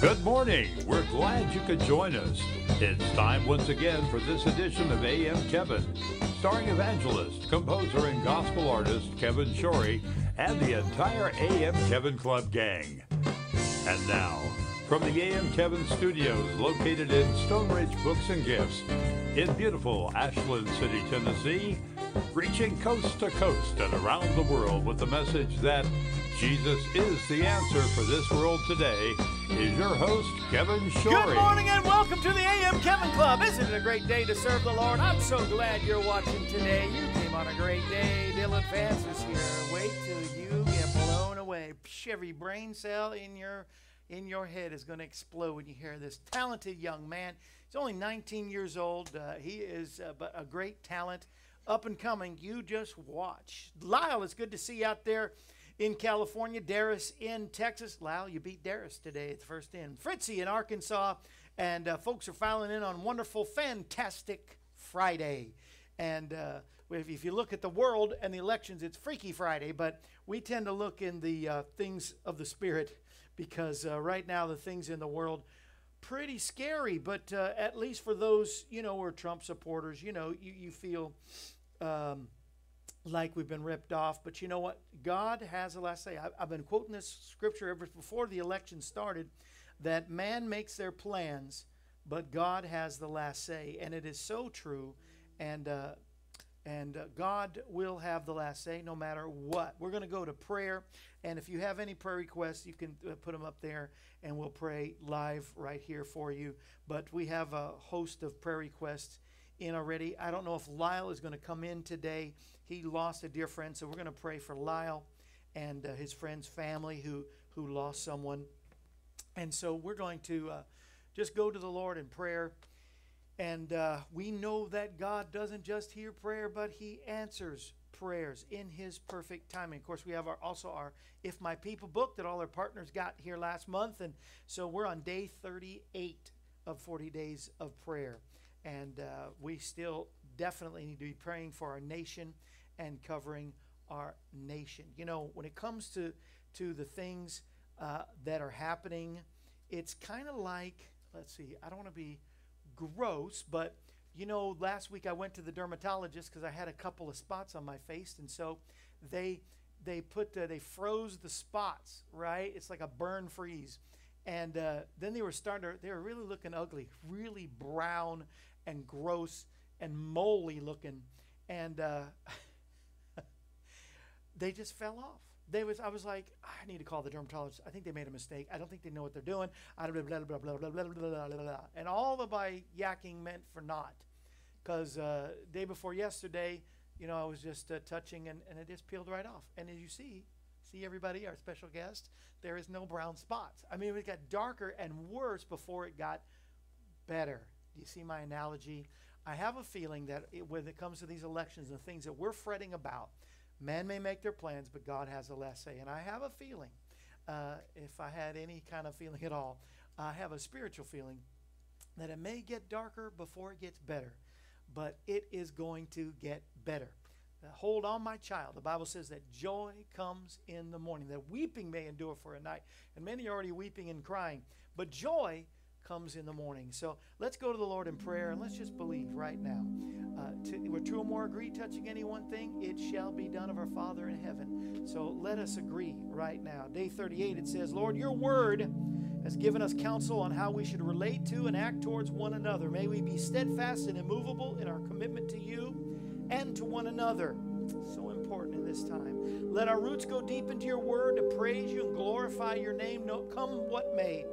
Good morning. We're glad you could join us. It's time once again for this edition of AM Kevin, starring evangelist, composer, and gospel artist Kevin Shorey and the entire AM Kevin Club gang. And now, from the AM Kevin Studios located in Stonebridge Books and Gifts in beautiful Ashland City, Tennessee, reaching coast to coast and around the world with the message that Jesus is the answer for this world today is your host, Kevin Shorey. Good morning and welcome to the AM Kevin Club. Isn't it a great day to serve the Lord? I'm so glad you're watching today. You came on a great day. Dillon Vance is here. Wait till you get blown away. Every brain cell in your in your head is going to explode when you hear this talented young man. He's only 19 years old. Uh, he is uh, a great talent, up and coming. You just watch. Lyle, it's good to see you out there in California. Darius in Texas. Lyle, you beat Darius today at the first in. Fritzy in Arkansas. And uh, folks are filing in on wonderful, fantastic Friday. And uh, if, if, you look at the world and the elections, it's Freaky Friday. But we tend to look in the uh, things of the Spirit because uh, right now the things in the world pretty scary. But uh, at least for those, you know, who are Trump supporters, you know, you, you feel um, like we've been ripped off. But you know what? God has the last say. I've been quoting this scripture ever before the election started that man makes their plans, but God has the last say. And it is so true. And, uh, and uh, God will have the last say no matter what. We're going to go to prayer. And if you have any prayer requests, you can uh, put them up there and we'll pray live right here for you. But we have a host of prayer requests in already. I don't know if Lyle is going to come in today. He lost a dear friend, so we're going to pray for Lyle and uh, his friend's family who, who lost someone. And so we're going to uh, just go to the Lord in prayer. And uh, we know that God doesn't just hear prayer, but He answers prayers in His perfect timing. Of course, we have our, also our If My People book that all our partners got here last month. And so we're on day 38 of 40 days of prayer. And uh, we still definitely need to be praying for our nation and covering our nation. You know, when it comes to, to the things uh, that are happening, it's kind of like, let's see, I don't want to be gross, but you know, last week I went to the dermatologist because I had a couple of spots on my face, and so they they put uh, they froze the spots, right? It's like a burn freeze, and uh, then they were starting to they were really looking ugly, really brown and gross and moly looking. And uh, they just fell off. They was, I was like, I need to call the dermatologist. I think they made a mistake. I don't think they know what they're doing. Blah, blah, blah, blah, blah, blah, blah, blah. And all the by yakking meant for naught. Because uh, day before yesterday, you know, I was just uh, touching and, and it just peeled right off. And as you see, see everybody, our special guest, there is no brown spots. I mean, it got darker and worse before it got better. You see my analogy? I have a feeling that it, when it comes to these elections and things that we're fretting about, Man may make their plans, but God has the last say. And I have a feeling, uh, if I had any kind of feeling at all, I have a spiritual feeling that it may get darker before it gets better, but it is going to get better. hold on, my child. The Bible says that joy comes in the morning, that weeping may endure for a night. And many are already weeping and crying, but joy comes in the morning. So let's go to the Lord in prayer and let's just believe right now. Uh, to, where two or more agree touching any one thing, it shall be done of our Father in heaven. So let us agree right now. Day 38, it says, Lord, your word has given us counsel on how we should relate to and act towards one another. May we be steadfast and immovable in our commitment to you and to one another. So important in this time. Let our roots go deep into your word to praise you and glorify your name, no, come what may.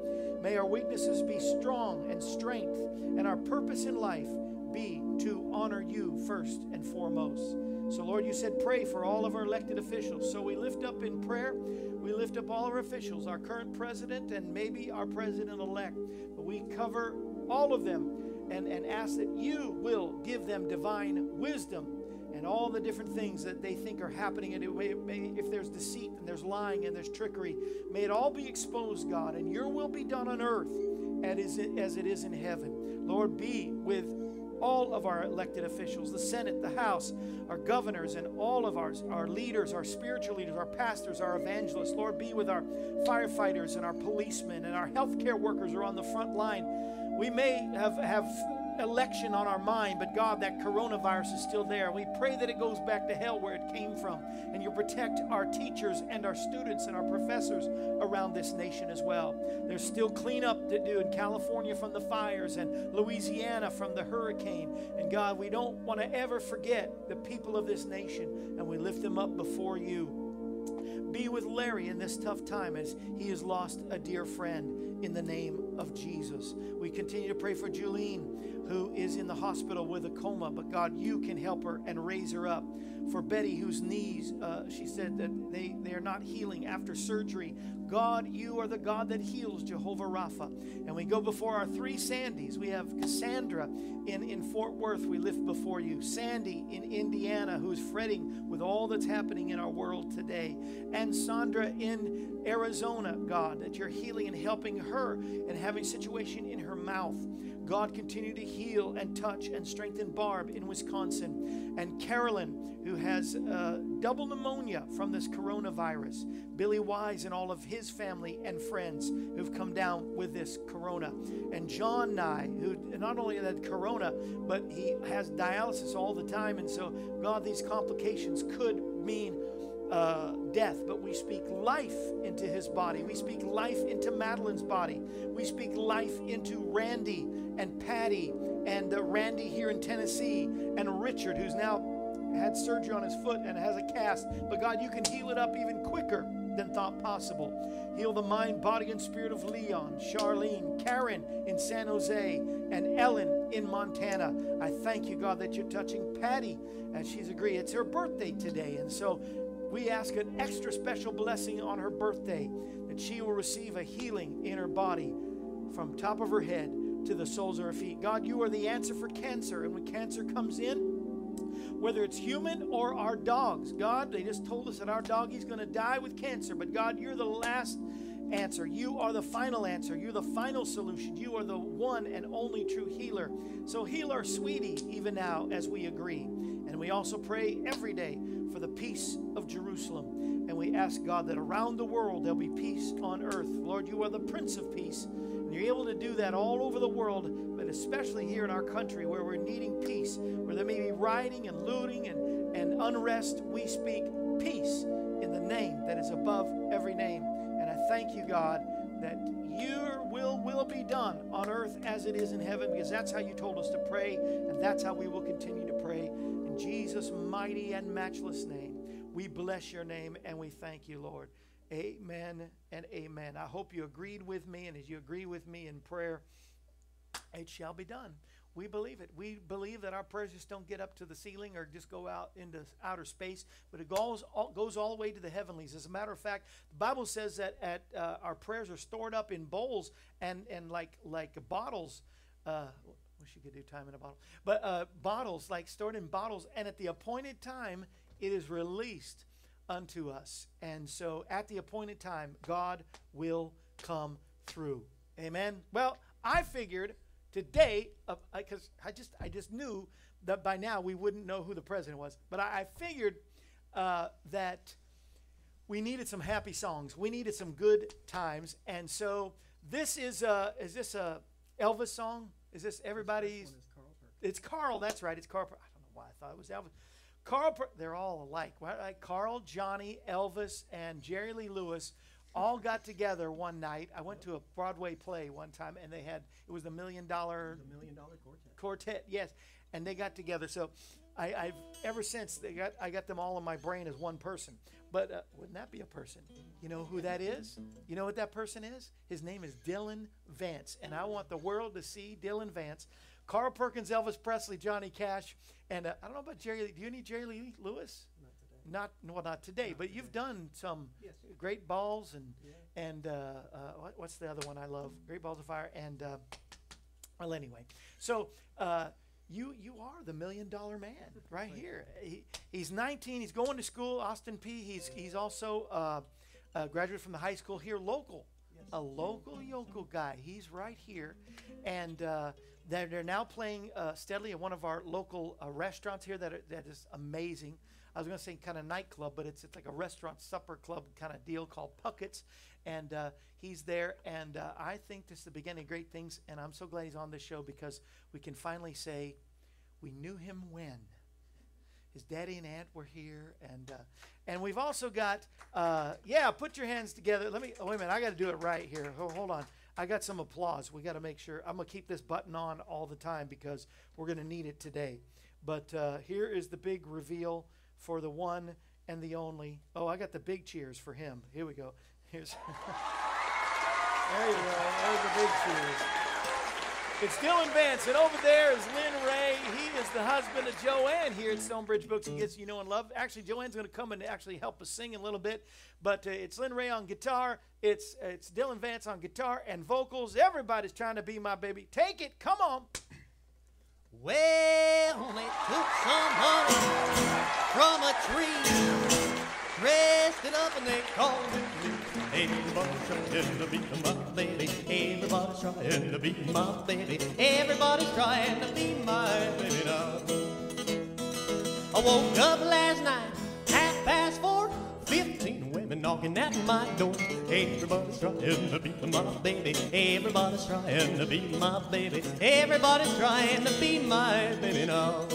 May our weaknesses be strong and strength, and our purpose in life be to honor you first and foremost. So, Lord, you said pray for all of our elected officials. So we lift up in prayer, we lift up all our officials, our current president, and maybe our president elect. But we cover all of them and, and ask that you will give them divine wisdom and all the different things that they think are happening. And if there's deceit and there's lying and there's trickery, may it all be exposed, God, and your will be done on earth as it is in heaven. Lord, be with all of our elected officials, the Senate, the House, our governors, and all of our, our leaders, our spiritual leaders, our pastors, our evangelists. Lord, be with our firefighters and our policemen and our healthcare workers who are on the front line. We may have, have election on our mind, but God, that coronavirus is still there. We pray that it goes back to hell where it came from, and you protect our teachers and our students and our professors around this nation as well. There's still cleanup to do in California from the fires and Louisiana from the hurricane. And God, we don't want to ever forget the people of this nation, and we lift them up before you. Be with Larry in this tough time as he has lost a dear friend in the name of Jesus. We continue to pray for Julene who is in the hospital with a coma, but God, you can help her and raise her up. For Betty, whose knees, uh, she said that they, they are not healing after surgery. God, you are the God that heals, Jehovah Rapha. And we go before our three Sandys. We have Cassandra in, in Fort Worth, we lift before you. Sandy in Indiana, who is fretting with all that's happening in our world today. And Sandra in Arizona, God, that you're healing and helping her and having situation in her mouth. God, continue to heal and touch and strengthen Barb in Wisconsin. And Carolyn, who has uh, double pneumonia from this coronavirus. Billy Wise and all of his family and friends who've come down with this corona. And John Nye, who not only had corona, but he has dialysis all the time. And so, God, these complications could mean uh, death, but we speak life into his body. We speak life into Madeline's body. We speak life into Randy and Patty and uh, Randy here in Tennessee and Richard, who's now had surgery on his foot and has a cast. But God, you can heal it up even quicker than thought possible. Heal the mind, body, and spirit of Leon, Charlene, Karen in San Jose, and Ellen in Montana. I thank you, God, that you're touching Patty as she's agreed. It's her birthday today. And so we ask an extra special blessing on her birthday that she will receive a healing in her body from top of her head to the soles of her feet. God, you are the answer for cancer. And when cancer comes in, whether it's human or our dogs, God, they just told us that our doggy's going to die with cancer. But God, you're the last answer. You are the final answer. You're the final solution. You are the one and only true healer. So heal our sweetie even now as we agree. And we also pray every day for the peace of Jerusalem. And we ask God that around the world there'll be peace on earth. Lord, you are the Prince of Peace. And you're able to do that all over the world, but especially here in our country where we're needing peace, where there may be rioting and looting and, and unrest. We speak peace in the name that is above every name. And I thank you, God, that your will will be done on earth as it is in heaven, because that's how you told us to pray, and that's how we will continue to pray. In Jesus' mighty and matchless name, we bless your name and we thank you, Lord. Amen and amen. I hope you agreed with me, and as you agree with me in prayer, it shall be done. We believe it. We believe that our prayers just don't get up to the ceiling or just go out into outer space, but it goes all, goes all the way to the heavenlies. As a matter of fact, the Bible says that at uh, our prayers are stored up in bowls and and like like bottles. Uh, wish you could do time in a bottle, but uh, bottles like stored in bottles, and at the appointed time, it is released unto us. And so at the appointed time, God will come through. Amen. Well, I figured today, because uh, I just I just knew that by now we wouldn't know who the president was, but I, I figured uh, that we needed some happy songs. We needed some good times, and so this is a is this a Elvis song? Is this everybody's? Carl it's Carl. That's right. It's Carl. I don't know why I thought it was Elvis. Carl, they're all alike. Right? Carl, Johnny, Elvis, and Jerry Lee Lewis all got together one night. I went to a Broadway play one time, and they had it was the Million Dollar the Million Dollar Quartet. Quartet, yes, and they got together. So I, have ever since they got I got them all in my brain as one person. But uh, wouldn't that be a person? You know who that is? You know what that person is? His name is Dillon Vance, and I want the world to see Dillon Vance Carl Perkins, Elvis Presley, Johnny Cash, and uh, I don't know about Jerry. Do you need Jerry Lee Lewis? Not today. Not well, not today. Not but today. you've done some yes. great balls and yeah. and uh, uh, what, what's the other one I love? Great balls of fire and uh, well, anyway. So uh, you you are the million dollar man right here. He, he's 19. He's going to school, Austin Peay. He's he's also uh, a graduate from the high school here, local. Yes. a local yokel guy. He's right here, and uh, they're, they're now playing uh, steadily at one of our local uh, restaurants here. That are, that is amazing. I was going to say kind of nightclub, but it's, it's like a restaurant supper club kind of deal called Puckett's, and uh, he's there. And uh, I think this is the beginning of great things. And I'm so glad he's on this show because we can finally say we knew him when his daddy and aunt were here, and uh, and we've also got uh, yeah. Put your hands together. Let me. Oh, wait a minute. I got to do it right here. Hold, hold on. I got some applause. We got to make sure. I'm gonna keep this button on all the time because we're gonna need it today. But uh, here is the big reveal for the one and the only. Oh, I got the big cheers for him. Here we go. Here's. there you go. There's the big cheers. It's Dillon Vance, and over there is Lyn Ray. He is the husband of Joanne here at Stonebridge Books and Gifts You Know and Love. Actually, Joanne's going to come and actually help us sing a little bit, but uh, it's Lyn Ray on guitar. It's it's Dillon Vance on guitar and vocals. Everybody's trying to be my baby. Take it, come on. Well, they took some honey from a tree dressed it up and they called it me. Everybody's trying to be my baby. Everybody's trying to be my baby. Everybody's trying to be my baby now. I woke up last night, half past four. Fifteen women knocking at my door. Everybody's trying to be my baby. Everybody's trying to be my baby. Everybody's trying to be my baby now.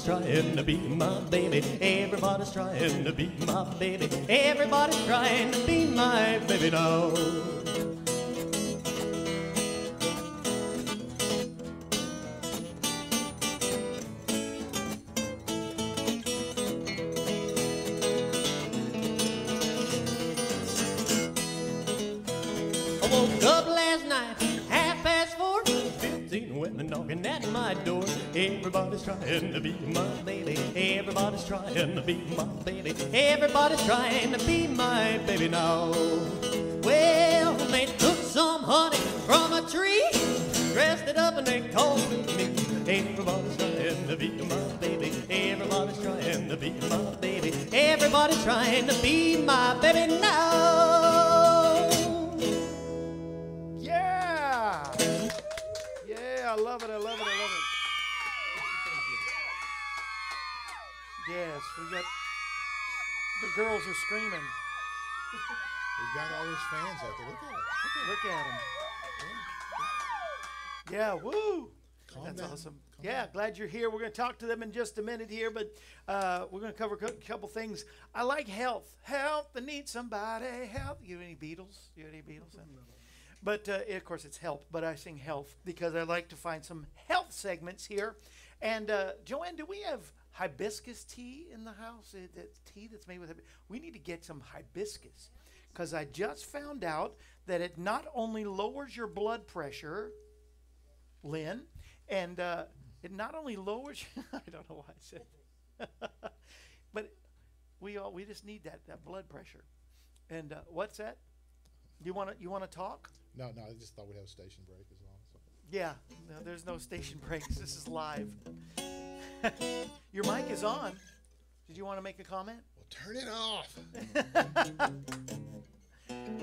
Everybody's trying to be my baby. Everybody's trying to be my baby. Everybody's trying to be my baby now. Everybody's trying to be my baby. Everybody's trying to be my baby. Everybody's trying to be my baby now. Well, they took some honey from a tree, dressed it up and they called it me. Everybody's trying to be my baby. Everybody's trying to be my baby. Everybody's trying to be my baby now. Yeah. Yeah, I love it. I love it. I love it. Yes, we got the girls are screaming. We've got all his fans out there. Look at it. Look at them. Yeah, woo. Calm That's down. awesome. Calm yeah, down. glad you're here. We're going to talk to them in just a minute here, but uh, we're going to cover a couple things. I like health. Health. I need somebody. Health. You have any Beatles? You have any Beatles? But uh, of course, it's health. But I sing health because I like to find some health segments here. And uh, Joanne, do we have hibiscus tea in the house? It, it's tea that's made with. We need to get some hibiscus because I just found out that it not only lowers your blood pressure, Lyn, and uh, it not only lowers. I don't know why I said, that. but we all we just need that that blood pressure. And uh, what's that? You want to you want to talk? No, no, I just thought we'd have a station break as well. So. Yeah, no, there's no station breaks. This is live. Your mic is on. Did you want to make a comment? Well, turn it off.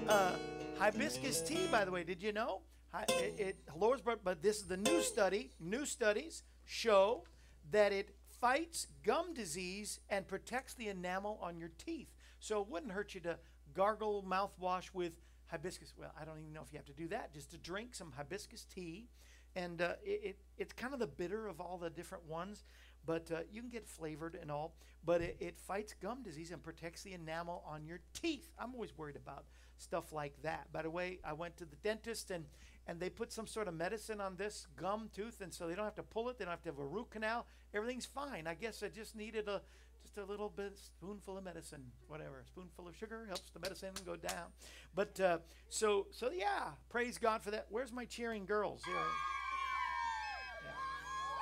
Uh, hibiscus tea, by the way, did you know? It, it lowers blood, but this is the new study. New studies show that it fights gum disease and protects the enamel on your teeth. So it wouldn't hurt you to gargle mouthwash with hibiscus. Well, I don't even know if you have to do that. Just to drink some hibiscus tea, and uh, it, it it's kind of the bitter of all the different ones, but uh, you can get flavored and all. But it, it fights gum disease and protects the enamel on your teeth. I'm always worried about stuff like that. By the way, I went to the dentist and and they put some sort of medicine on this gum tooth, and so they don't have to pull it. They don't have to have a root canal. Everything's fine. I guess I just needed a just a little bit spoonful of medicine, whatever. Spoonful of sugar helps the medicine go down. But uh, so so yeah, praise God for that. Where's my cheering girls?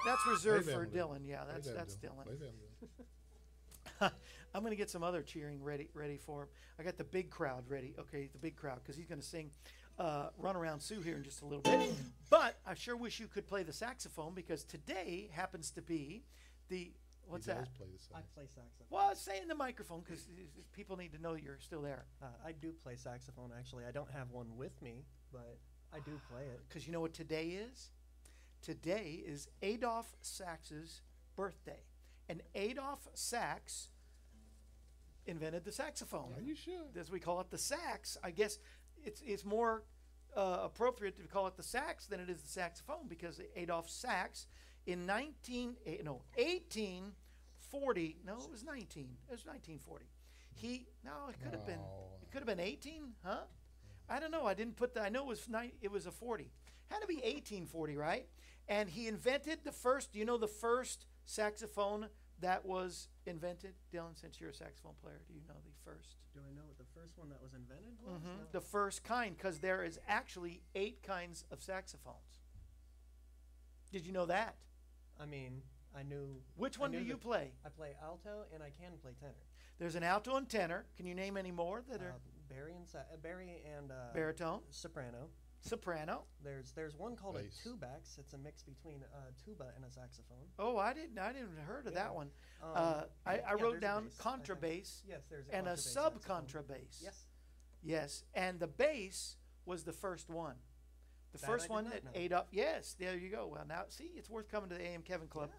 Yeah. That's reserved Wave for at 'em, Dillon. Yeah, that's Wave at 'em, that's Dillon. Wave at 'em, I'm going to get some other cheering ready ready for him. I got the big crowd ready. Okay, the big crowd because he's going to sing uh, "Run Around Sue" here in just a little bit. But I sure wish you could play the saxophone because today happens to be the what's he does that? play the I sax. play saxophone. Well, say in the microphone because people need to know you're still there. Uh, I do play saxophone. Actually, I don't have one with me, but I do play it. Because you know what today is? Today is Adolphe Sax's birthday. And Adolphe Sax invented the saxophone. Are you sure? As we call it the sax. I guess it's, it's more uh, appropriate to call it the sax than it is the saxophone because Adolphe Sax in 19, eh, no, 1840, no, it was 19, it was 1940. He, no, it could have been, it could have been 18, huh? I don't know. I didn't put that. I know it was nine. It was a forty. Had to be eighteen forty, right? And he invented the first. Do you know the first saxophone that was invented, Dillon? Since you're a saxophone player, do you know the first? Do I know what the first one that was invented was? Mhm, No. The first kind, because there is actually eight kinds of saxophones. Did you know that? I mean, I knew. Which one do you play? I play alto and I can play tenor. There's an alto and tenor. Can you name any more that are Uh, Barry and uh, Barry and uh, baritone, soprano. Soprano? There's there's one called Bass. a tubax. It's a mix between a tuba and a saxophone. Oh, I didn't. I didn't heard of Yeah. that one. Um, uh, I, yeah, I yeah, wrote there's a down bass, contrabass. Yes, there's a and a contrabass sub contrabass. Yes. Yes, and the bass was the first one. The That first one that know. ate up. Yes, there you go. Well, now see, it's worth coming to the AM Kevin Club.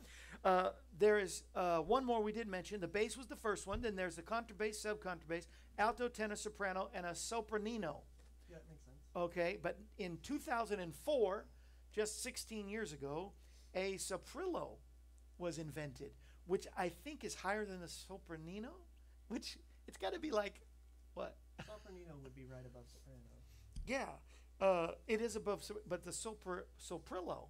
Uh, there is uh, one more we didn't mention. The bass was the first one. Then there's the contrabass, sub contrabass, alto, tenor, soprano, and a sopranino. Yeah, it makes sense. Okay, but in 2004, just 16 years ago, a soprillo was invented, which I think is higher than the sopranino. Which it's got to be like, what? Sopranino would be right above soprano. Yeah, uh, it is above, but the Sopr- Soprillo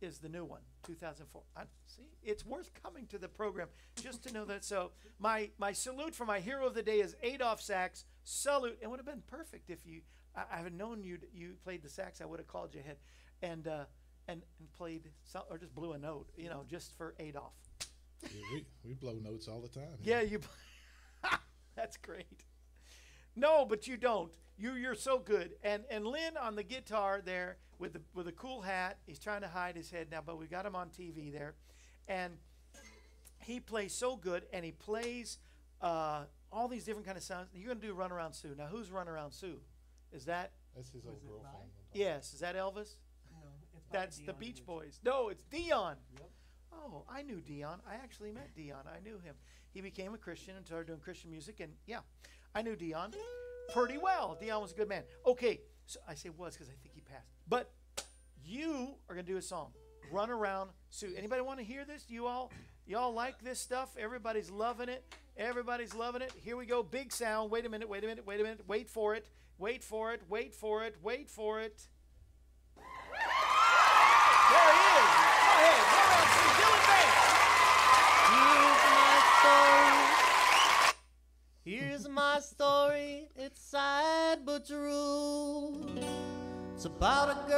is the new one, 2004. I, see, it's worth coming to the program just to know that. So my my salute for my hero of the day is Adolphe Sax. Salute. It would have been perfect if you. I, I had known you you played the sax. I would have called you ahead, and uh, and and played some, or just blew a note, you know, just for Adolphe. Yeah, we, we blow notes all the time. Yeah, you. That's great. No, but you don't. You you're so good. And and Lyn on the guitar there with the with a cool hat. He's trying to hide his head now, but we got him on TV there, and he plays so good. And he plays uh, all these different kind of sounds. You're gonna do Run Around Sue. Now, who's Run Around Sue? Is that That's his old it girlfriend. live? on top. yes? Is that Elvis? No, it's by That's the Dion Beach Beach. Boys. No, it's Dion. Yep. Oh, I knew Dion. I actually met Dion. I knew him. He became a Christian and started doing Christian music, and yeah, I knew Dion pretty well. Dion was a good man. Okay, so I say was because I think he passed. But you are gonna do a song, "Run Around Sue." Anybody want to hear this? You all, you all like this stuff? Everybody's loving it. Everybody's loving it. Here we go. Big sound. Wait a minute. Wait a minute. Wait a minute. Wait for it. Wait for it. Wait for it. Wait for it. There he is. Go ahead. Run around Sue. Dillon Bates. Here's my story. Here's my story. It's sad but true. It's about a girl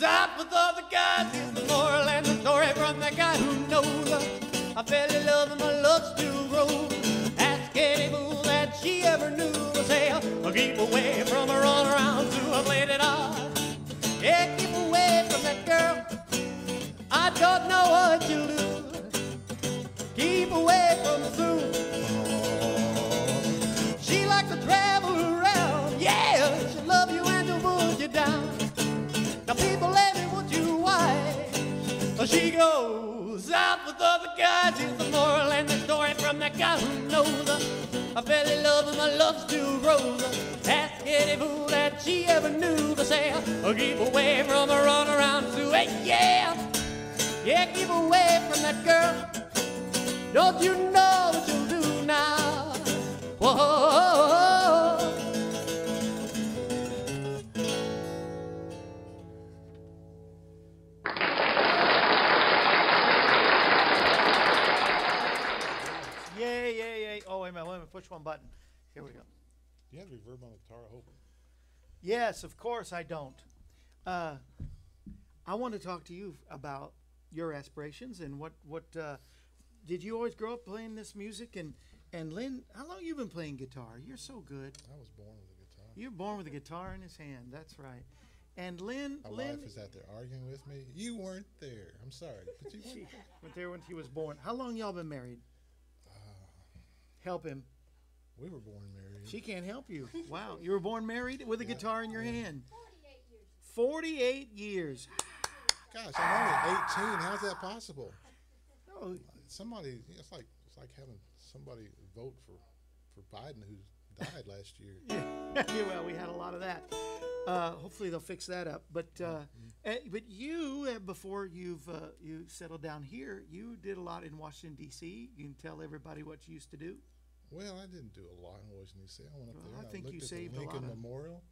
out with other guys. Here's the moral and the story from the guy who knows. I fell in love and my love still grows. Ask any fool that she ever knew. I say, I'll keep away from her all around. Sue, I played it hard. Yeah, keep away from that girl. I don't know what you'll do. Keep away from Sue. She likes to travel She goes out with other guys. Here's the moral and the story from that guy who knows her. I fell in love and my love still grows. Ask any fool that she ever knew to say, oh, keep away from her run around. Hey, yeah, yeah, keep away from that girl. Don't you know what you'll do now? Whoa. Wait a minute. Push one button. Here we go. Do You have reverb on the guitar, I hope. Yes, of course I don't. Uh, I want to talk to you about your aspirations and what what uh, did you always grow up playing this music and and Lyn, how long you been playing guitar? You're so good. I was born with a guitar. You're born with a guitar in his hand. That's right. And Lyn, My Lyn, wife is out there arguing with me. You weren't there. I'm sorry, but you she weren't. went there when she was born. How long y'all been married? Help him. We were born married. She can't help you. Wow, you were born married with a guitar in your hand. Forty-eight years. Gosh, I'm only 18. How's that possible? Oh, Somebody, it's like it's like having somebody vote for for Biden who died last year. yeah, well, we had a lot of that. Uh, hopefully, they'll fix that up. But uh, eh, but you, uh, before you've uh, you settled down here, you did a lot in Washington D.C. You can tell everybody what you used to do. Well, I didn't do a lot in Washington D.C. I went up Well, there I and think I you looked at saved the Lincoln Memorial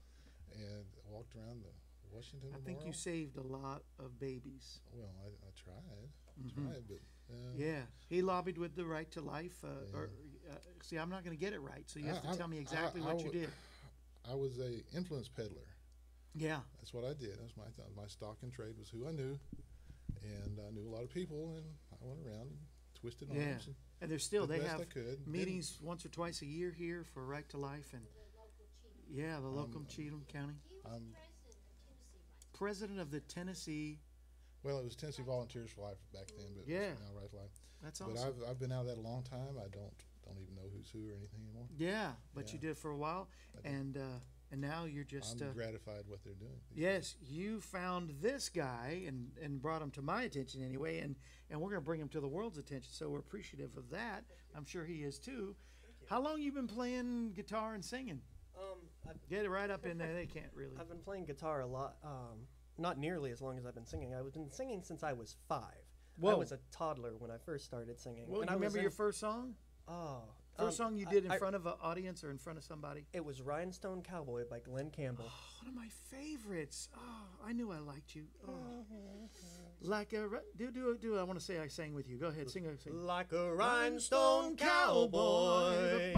and walked around the Washington I Memorial. think you saved a lot of babies. Well, I, I tried, tried, but Mm-hmm. Yeah, he lobbied with the right to life. Uh, Or uh, see, I'm not going to get it right, so you have I- to tell me exactly what you did. I was a influence peddler. Yeah, That's what I did. That's my th- my stock and trade was who I knew, and I knew a lot of people, and I went around and twisted yeah. arms. And And there's still did they the best have could. Meetings once or twice a year here for Right to Life and yeah, the local Cheatham County. I'm, President of the Tennessee. well, it was Tennessee Volunteers for Life back then, but Yeah. it's now Right to Life. That's But awesome. I've, I've been out of that a long time. I don't don't even know who's who or anything anymore. Yeah, but you Yeah. did for a while, I did. and uh, and now you're just I'm uh, gratified what they're doing. yes, you found this guy and and brought him to my attention anyway, and and we're gonna bring him to the world's attention. So we're appreciative of that. I'm sure he is too. How long you been playing guitar and singing? Um, I've, Get it right up in there. They can't really. I've been playing guitar a lot. Um, not nearly as long as I've been singing. I've been singing since I was five. Whoa. I was a toddler when I first started singing. Well, and you I was remember in- your first song? oh First um, song you did in I- front of an audience or in front of somebody? It was Rhinestone Cowboy by Glen Campbell. One of my favorites. Oh, I knew I liked you. Oh. Like a ri- do do do. I want to say I sang with you. Go ahead, sing. sing. Like a rhinestone cowboy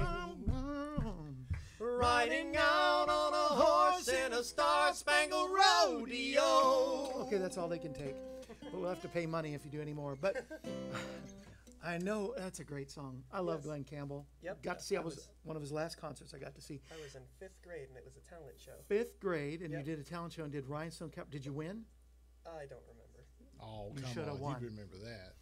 riding out on a horse in a star-spangled rodeo. Okay, that's all they can take. But we'll have to pay money if you do any more. But I know that's a great song. I love Yes. Glen Campbell. Yep, Got to see. I that was was- one of his last concerts. I got to see I was in fifth grade and it was a talent show. fifth grade, and Yep. you did a talent show and did Rhinestone Cup. Did you win? I don't remember. Oh, You shoulda on, won. you remember that?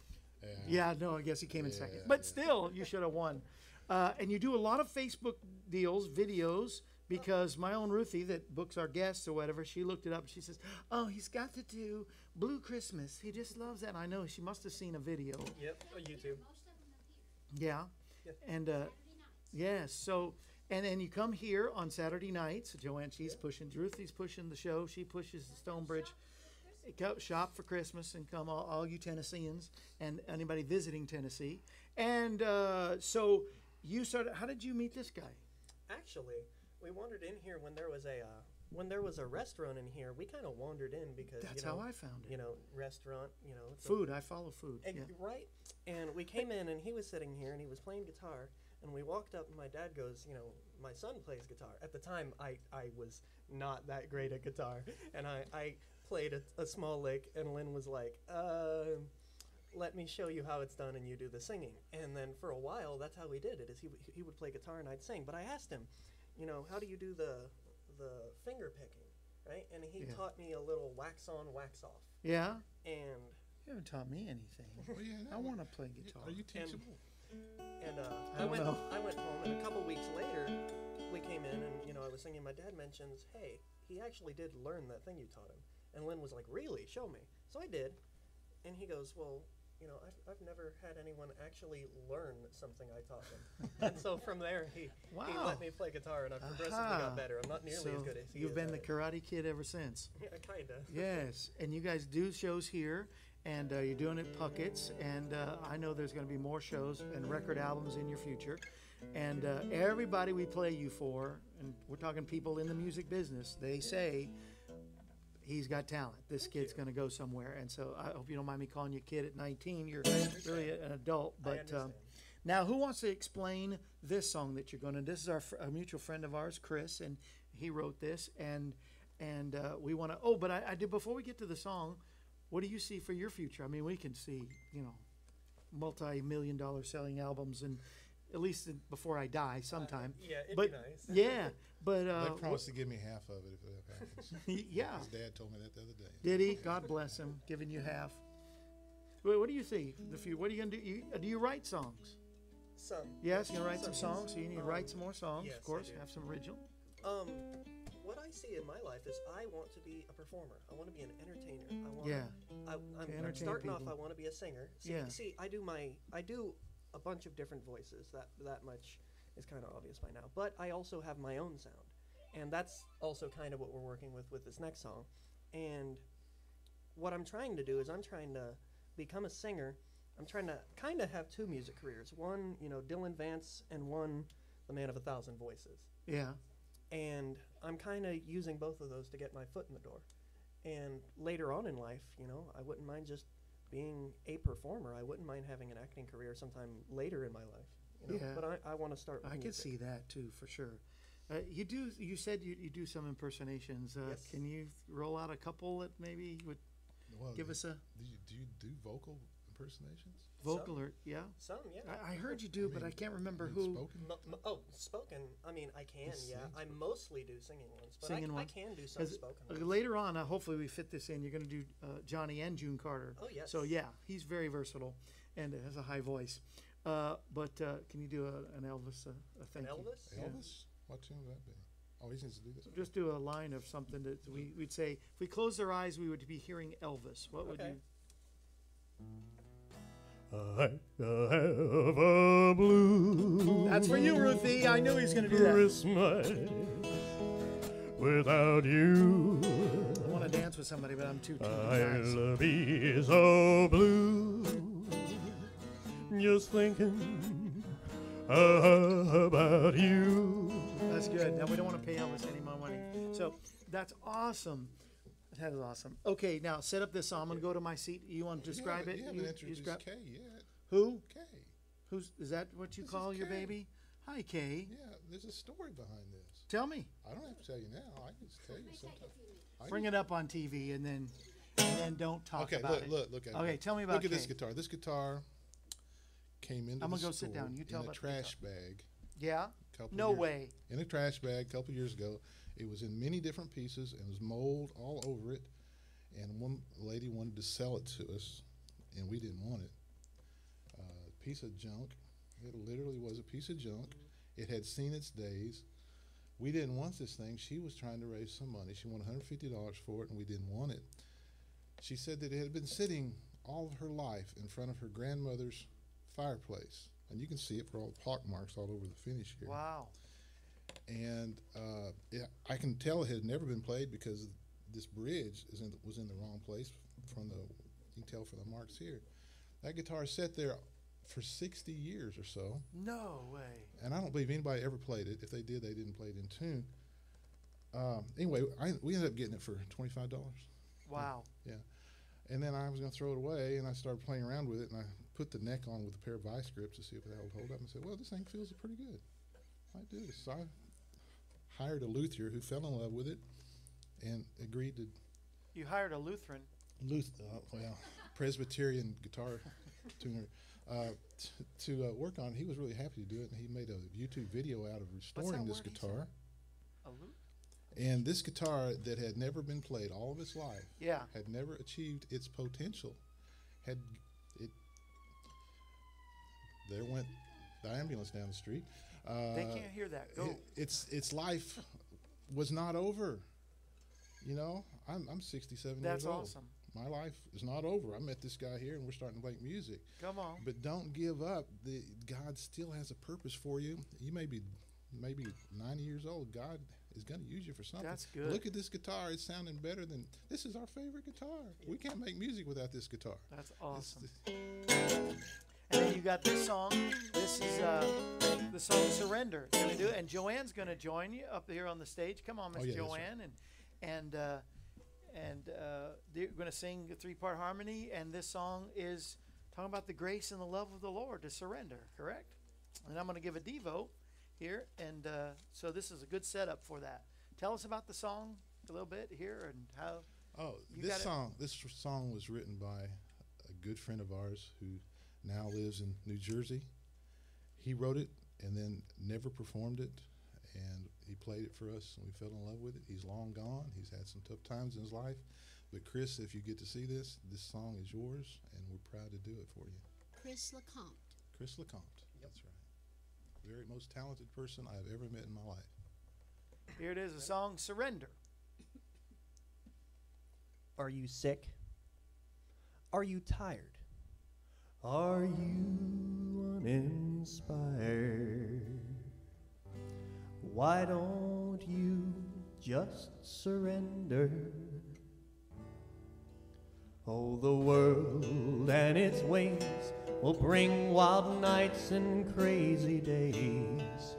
Yeah. Yeah, no, I guess he came in second. Yeah, But yeah. still, you should have won. Uh, and you do a lot of Facebook deals, videos, because my own Ruthie, that books our guests or whatever, she looked it up. She says, "Oh, he's got to do Blue Christmas. He just loves that." I know she must have seen a video. Yep, on YouTube. Yeah, Yeah. and uh, yes, so. And then you come here on Saturday nights. Joanne, she's pushing. Ruthie's pushing the show. She pushes the Stonebridge. Go shop for Christmas and come all, all you Tennesseans and anybody visiting Tennessee. And uh, so you started. How did you meet this guy? Actually, we wandered in here when there was a uh, when there was a restaurant in here, we kind of wandered in because That's you know, how I found it. You know, restaurant. You know, Food. I follow food. Egg- Yeah. Right. And we came in, and he was sitting here, and he was playing guitar. And we walked up, and my dad goes, you know, my son plays guitar. At the time, I, I was not that great at guitar, and I, I played a, a small lick, and Lyn was like, uh, let me show you how it's done, and you do the singing. And then for a while, that's how we did it. Is he, he would play guitar, and I'd sing. But I asked him, you know, how do you do the the finger picking, right? And he Yeah. taught me a little wax on, wax off, Yeah. and You haven't taught me anything. Well, yeah, I no, want to play guitar. Are you teachable? And uh, I I, don't went. know. I went home, and a couple weeks later, we came in, and you know, I was singing. My dad mentions, "Hey, he actually did learn that thing you taught him." And Lyn was like, "Really? Show me." So I did, and he goes, "Well, you know, I've, I've never had anyone actually learn something I taught them. and so from there, he he let me play guitar, and I've progressively Aha. got better. I'm not nearly so as good as he you've is been the. Karate Kid ever since. Yeah, kinda. Yes, and you guys do shows here, and uh, you're doing it Puckett's, and uh, I know there's going to be more shows and record albums in your future. And uh, everybody we play you for, and we're talking people in the music business, they say he's got talent. This kid's going to go somewhere. And so I hope you don't mind me calling you kid at 19. You're really an adult, but. Um, now, who wants to explain this song that you're going to? This is our a mutual friend of ours, Chris, and he wrote this, and and uh, we want to. Oh, but I, I did before we get to the song. What do you see for your future? I mean, we can see, you know, multi-million dollar selling albums, and at least in- before I die, sometime. yeah, it'd but be nice. yeah, but uh, they promised to give me half of it if that happens. yeah, His dad told me that the other day. did he? God bless him, giving you half. What, what do you see? The few. What are you gonna do? You, uh, do you write songs? Some. Yes, you gonna write some Some, songs. So you need to um, write some more songs, yes, of I course. do. Have some original. Um, what I see in my life is I want to be a performer. I want to be an entertainer. I want. Yeah. I, I'm, I'm entertain starting off. people. I want to be a singer. See, Yeah. see, I do my. I do a bunch of different voices. That that much is kind of obvious by now. But I also have my own sound, and that's also kind of what we're working with with this next song. And what I'm trying to do is I'm trying to become a singer. I'm trying to kind of have two music careers. One, you know, Dillon Vance, and one, the man of a thousand voices Yeah. and I'm kind of using both of those to get my foot in the door. And later on in life, you know, I wouldn't mind just being a performer. I wouldn't mind having an acting career sometime later in my life. You know? Yeah. But I, I want to start. With I can see that too, for sure. Uh, you do. You said you, you do some impersonations. Uh, Yes. Can you roll out a couple that maybe would Well, give us a Do you, do you do vocal impersonations? vocal or yeah? Some, yeah. I, I heard you do, but I mean, can't remember I mean, who. Spoken? Mo- mo- oh, spoken. I mean, I can. He Yeah, I mostly do singing ones, but Singing I, ones? I can do some 'Cause, spoken. uh, ones. later on, uh, hopefully we fit this in. You're going to do uh, Johnny and June Carter. Oh, yes. So yeah, he's very versatile, and has a high voice. Uh, but uh, can you do a, an Elvis? Uh, a thank you? Elvis? Yeah. Elvis? What tune would that be? Oh, he needs to do this. Just do a line of something that we, we'd say. If we closed our eyes, we would be hearing Elvis. What would Okay. you? I have a blue That's for you, Ruthie. I knew he was going to do that. Christmas without you. I want to dance with somebody, but I'm too tired. I'll be so blue. Just thinking about you. That's good. Now we don't want to pay Elvis any more money. So that's awesome. That is awesome. Okay, now set up this song. I'm going to go to my seat. You want to You describe haven't- it? You haven't You- you introduced describe- Kay yet. Who? Kay. Who's is that? What you This is call your Kay. baby? Hi, Kay. Yeah, there's a story behind this. Tell me. I don't have to tell you now. I can just tell you sometime. I Bring can- it up on TV and then and then don't talk Okay, about look, it. look, look at Okay, tell me about Look at this Kay. guitar. This guitar came into I'm the gonna go sit store down. You tell in a about the trash bag. Yeah. Couple No years- way. In a trash bag a couple years ago. It was in many different pieces and was mold all over it. And one lady wanted to sell it to us, and we didn't want it. Uh, piece of junk. It literally was a piece of junk. It had seen its days. We didn't want this thing. She was trying to raise some money. She wanted $150 for it, and we didn't want it. She said that it had been sitting all of her life in front of her grandmother's fireplace. And you can see it for all the pock marks all over the finish here. Wow. And uh, yeah, I can tell it had never been played because this bridge is in the, was in the wrong place from the, you can tell from the marks here. That guitar sat there for 60 years or so. No way. And I don't believe anybody ever played it. If they did, they didn't play it in tune. Um, anyway, I, we ended up getting it for twenty five dollars. Wow. Yeah. And then I was going to throw it away, and I started playing around with it, and I put the neck on with a pair of vice grips to see if that would hold up, and said, "Well, this thing feels pretty good. Might do this." So I hired a luthier who fell in love with it, and agreed to You hired a Lutheran. Luth, uh, well, Presbyterian guitar tuner uh, t- to uh, work on. it. He was really happy to do it, and he made a YouTube video out of restoring this guitar. A Lu- And this guitar that had never been played all of its life, Yeah. had never achieved its potential, had it. There went the ambulance down the street. Uh, They can't hear that. Go. it- its its life was not over. You know, I'm I'm 67 That's years old. That's awesome. My life is not over. I met this guy here, and we're starting to make music. Come on. But don't give up. The God still has a purpose for you. You may be maybe 90 years old. God is going to use you for something. That's good. Look at this guitar. It's sounding better than this is our favorite guitar. We can't make music without this guitar. That's awesome. And then you got this song. This is uh, the song "Surrender." Gonna do it, and Joanne's gonna join you up here on the stage. Come on, Miss Oh, yeah, that's right. Joanne, and and uh, and uh, they're gonna sing a three-part harmony. And this song is talking about the grace and the love of the Lord to surrender. Correct? And I'm gonna give a devo here, and uh, so this is a good setup for that. Tell us about the song a little bit here and how. Oh, this got it. song. This song was written by a good friend of ours who now lives in New Jersey. He wrote it and then never performed it, and he played it for us, and we fell in love with it. He's long gone. He's had some tough times in his life, but Chris, if you get to see this, this song is yours, and we're proud to do it for you. Chris LeCompte. Chris LeCompte. That's right. Very most talented person I've ever met in my life. Here it is, a song "Surrender." Are you sick? Are you tired? Are you uninspired? Why don't you just surrender? Oh, the world and its ways will bring wild nights and crazy days.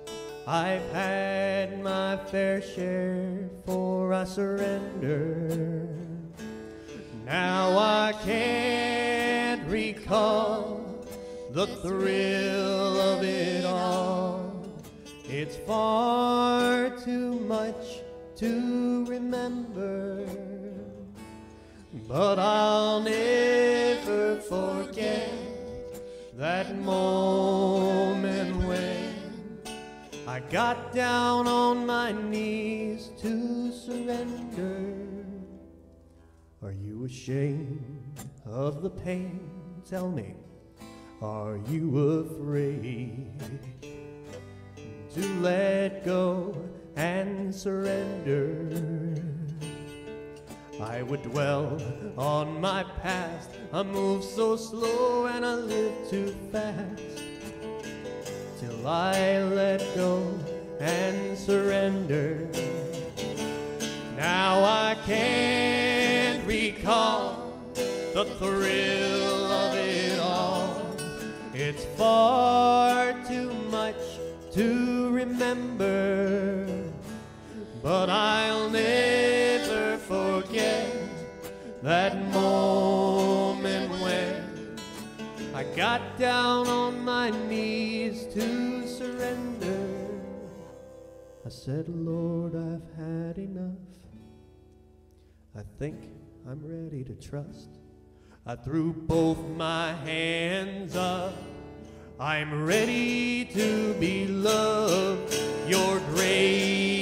I've had my fair share, for I surrender. Now I can't recall the thrill of it all. It's far too much to remember. But I'll never forget that moment when I got down on my knees to surrender. Are you ashamed of the pain? Tell me, are you afraid to let go and surrender? I would dwell on my past. I move so slow and I live too fast. Till I let go and surrender. Now I can't recall the thrill. It's far too much to remember. But I'll never forget that moment when I got down on my knees to surrender. I said, Lord, I've had enough. I think I'm ready to trust. I threw both my hands up. I'm ready to be loved. Your grace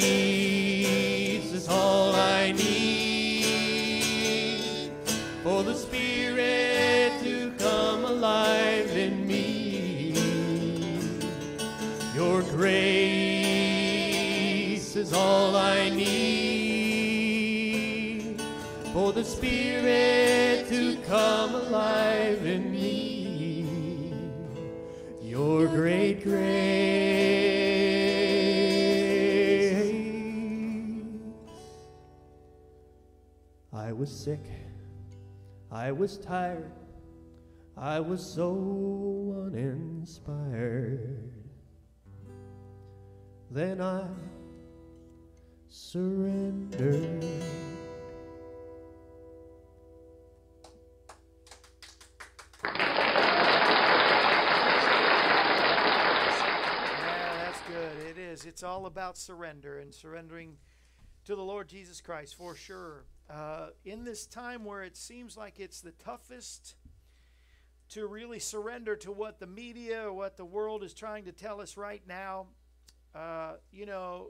is all I need for the Spirit to come alive in me. Your grace is all I need for the Spirit to come alive in me. Your great grace. I was sick. I was tired. I was so uninspired. Then I surrender. It's all about surrender and surrendering to the Lord Jesus Christ for sure. Uh, in this time where it seems like it's the toughest to really surrender to what the media or what the world is trying to tell us right now, uh, you know,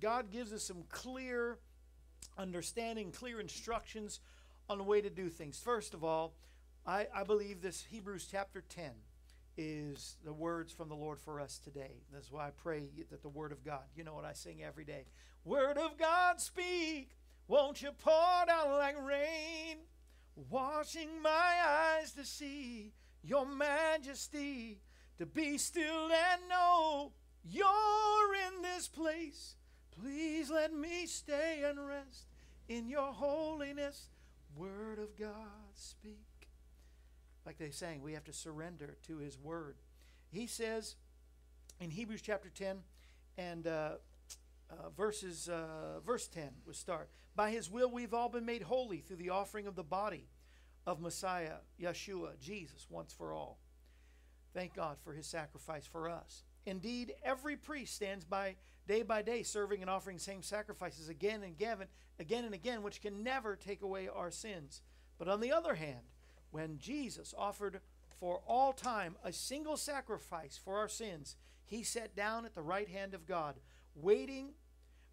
God gives us some clear understanding, clear instructions on the way to do things. First of all, I, I believe this Hebrews chapter 10 is the words from the Lord for us today. That's why I pray that the Word of God, you know what I sing every day Word of God, speak, won't you pour down like rain, washing my eyes to see your majesty, to be still and know you're in this place. Please let me stay and rest in your holiness. Word of God, speak like they sang, we have to surrender to His Word. He says in Hebrews chapter 10 and uh, uh, verses uh, verse 10 we start. By His will we've all been made holy through the offering of the body of Messiah, Yeshua, Jesus, once for all. Thank God for His sacrifice for us. Indeed, every priest stands by day by day, serving and offering same sacrifices again and again, again and again, which can never take away our sins. But on the other hand, when Jesus offered for all time a single sacrifice for our sins, he sat down at the right hand of God, waiting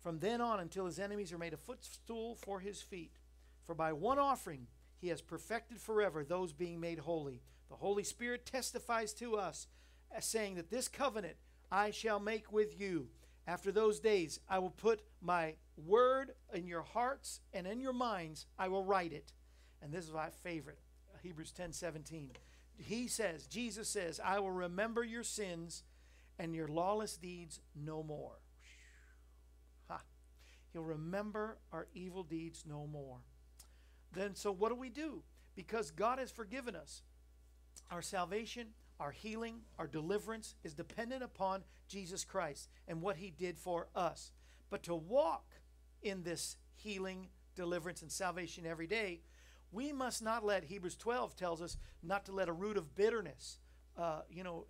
from then on until his enemies are made a footstool for his feet. For by one offering he has perfected forever those being made holy. The Holy Spirit testifies to us, as saying that this covenant I shall make with you. After those days, I will put my word in your hearts and in your minds, I will write it. And this is my favorite. Hebrews 10 17. He says, Jesus says, I will remember your sins and your lawless deeds no more. Ha. He'll remember our evil deeds no more. Then, so what do we do? Because God has forgiven us. Our salvation, our healing, our deliverance is dependent upon Jesus Christ and what he did for us. But to walk in this healing, deliverance, and salvation every day, we must not let hebrews 12 tells us not to let a root of bitterness uh, you know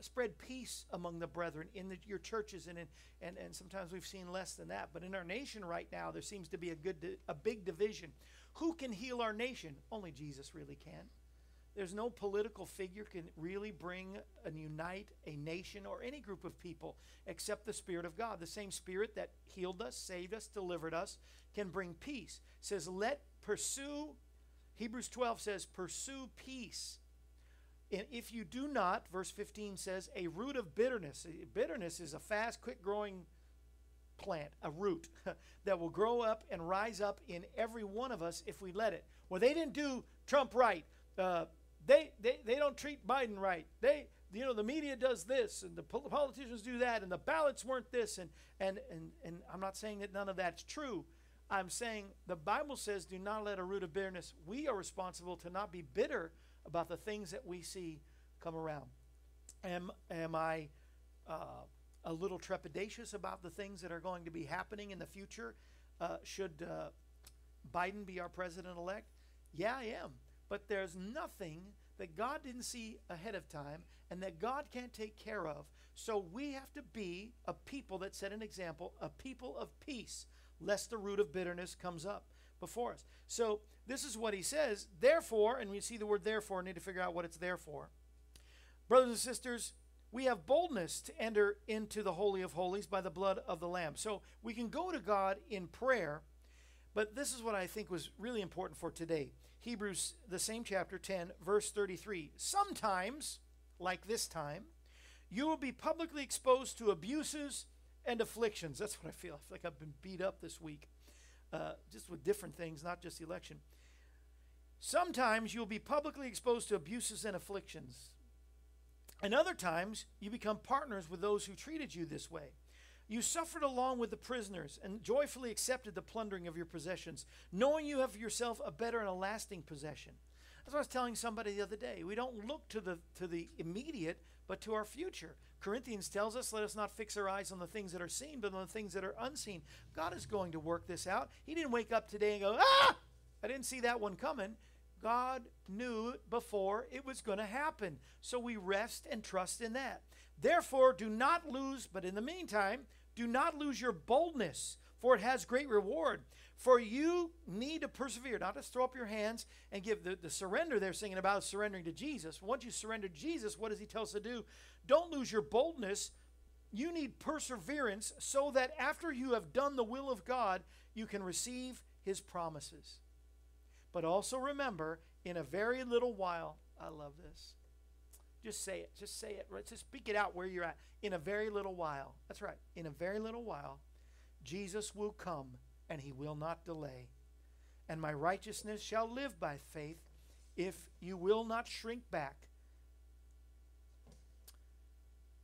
spread peace among the brethren in the, your churches and, in, and and sometimes we've seen less than that but in our nation right now there seems to be a good a big division. Who can heal our nation? Only jesus really can. There's no political figure can really bring and unite a nation or any group of people except the spirit of god. The same spirit that healed us saved us delivered us can bring peace. It says let pursue Hebrews 12 says, Pursue peace. And if you do not, verse 15 says, a root of bitterness. Bitterness is a fast, quick growing plant, a root that will grow up and rise up in every one of us if we let it. Well, they didn't do Trump right. Uh, they, they, they don't treat Biden right. They, you know, the media does this and the politicians do that and the ballots weren't this. And, and, and, and I'm not saying that none of that's true. I'm saying the Bible says, do not let a root of bitterness. We are responsible to not be bitter about the things that we see come around. Am, am I uh, a little trepidatious about the things that are going to be happening in the future? Uh, should uh, Biden be our president elect? Yeah, I am. But there's nothing that God didn't see ahead of time and that God can't take care of. So we have to be a people that set an example, a people of peace lest the root of bitterness comes up before us. So this is what he says. Therefore, and we see the word therefore, need to figure out what it's there for. Brothers and sisters, we have boldness to enter into the Holy of Holies by the blood of the Lamb. So we can go to God in prayer, but this is what I think was really important for today. Hebrews, the same chapter 10, verse 33. Sometimes, like this time, you will be publicly exposed to abuses and afflictions. That's what I feel. I feel like I've been beat up this week, uh, just with different things, not just the election. Sometimes you'll be publicly exposed to abuses and afflictions. And other times, you become partners with those who treated you this way. You suffered along with the prisoners and joyfully accepted the plundering of your possessions, knowing you have yourself a better and a lasting possession. That's what I was telling somebody the other day. We don't look to the to the immediate, but to our future. Corinthians tells us, let us not fix our eyes on the things that are seen, but on the things that are unseen. God is going to work this out. He didn't wake up today and go, ah, I didn't see that one coming. God knew before it was going to happen. So we rest and trust in that. Therefore, do not lose, but in the meantime, do not lose your boldness, for it has great reward. For you need to persevere, not to throw up your hands and give the, the surrender they're singing about surrendering to Jesus. Once you surrender to Jesus, what does he tell us to do? Don't lose your boldness. You need perseverance so that after you have done the will of God, you can receive his promises. But also remember, in a very little while, I love this. Just say it. Just say it. Just speak it out where you're at. In a very little while. That's right. In a very little while, Jesus will come and he will not delay. And my righteousness shall live by faith if you will not shrink back.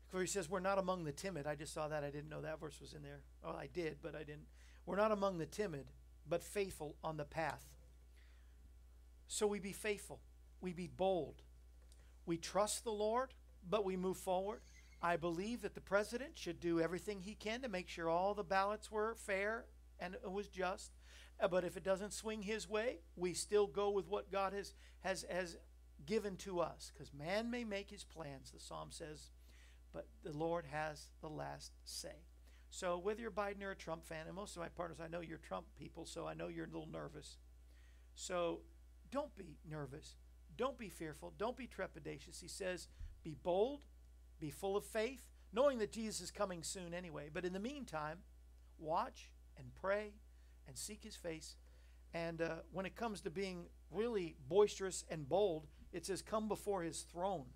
For he says, We're not among the timid. I just saw that. I didn't know that verse was in there. Oh, I did, but I didn't. We're not among the timid, but faithful on the path. So we be faithful, we be bold, we trust the Lord, but we move forward. I believe that the president should do everything he can to make sure all the ballots were fair and it was just. Uh, but if it doesn't swing his way, we still go with what God has has has given to us. Because man may make his plans, the psalm says, but the Lord has the last say. So whether you're Biden or a Trump fan, and most of my partners, I know you're Trump people, so I know you're a little nervous. So don't be nervous. Don't be fearful. Don't be trepidatious. He says, be bold, be full of faith, knowing that Jesus is coming soon anyway. But in the meantime, watch and pray and seek his face. And uh, when it comes to being really boisterous and bold, it says, come before his throne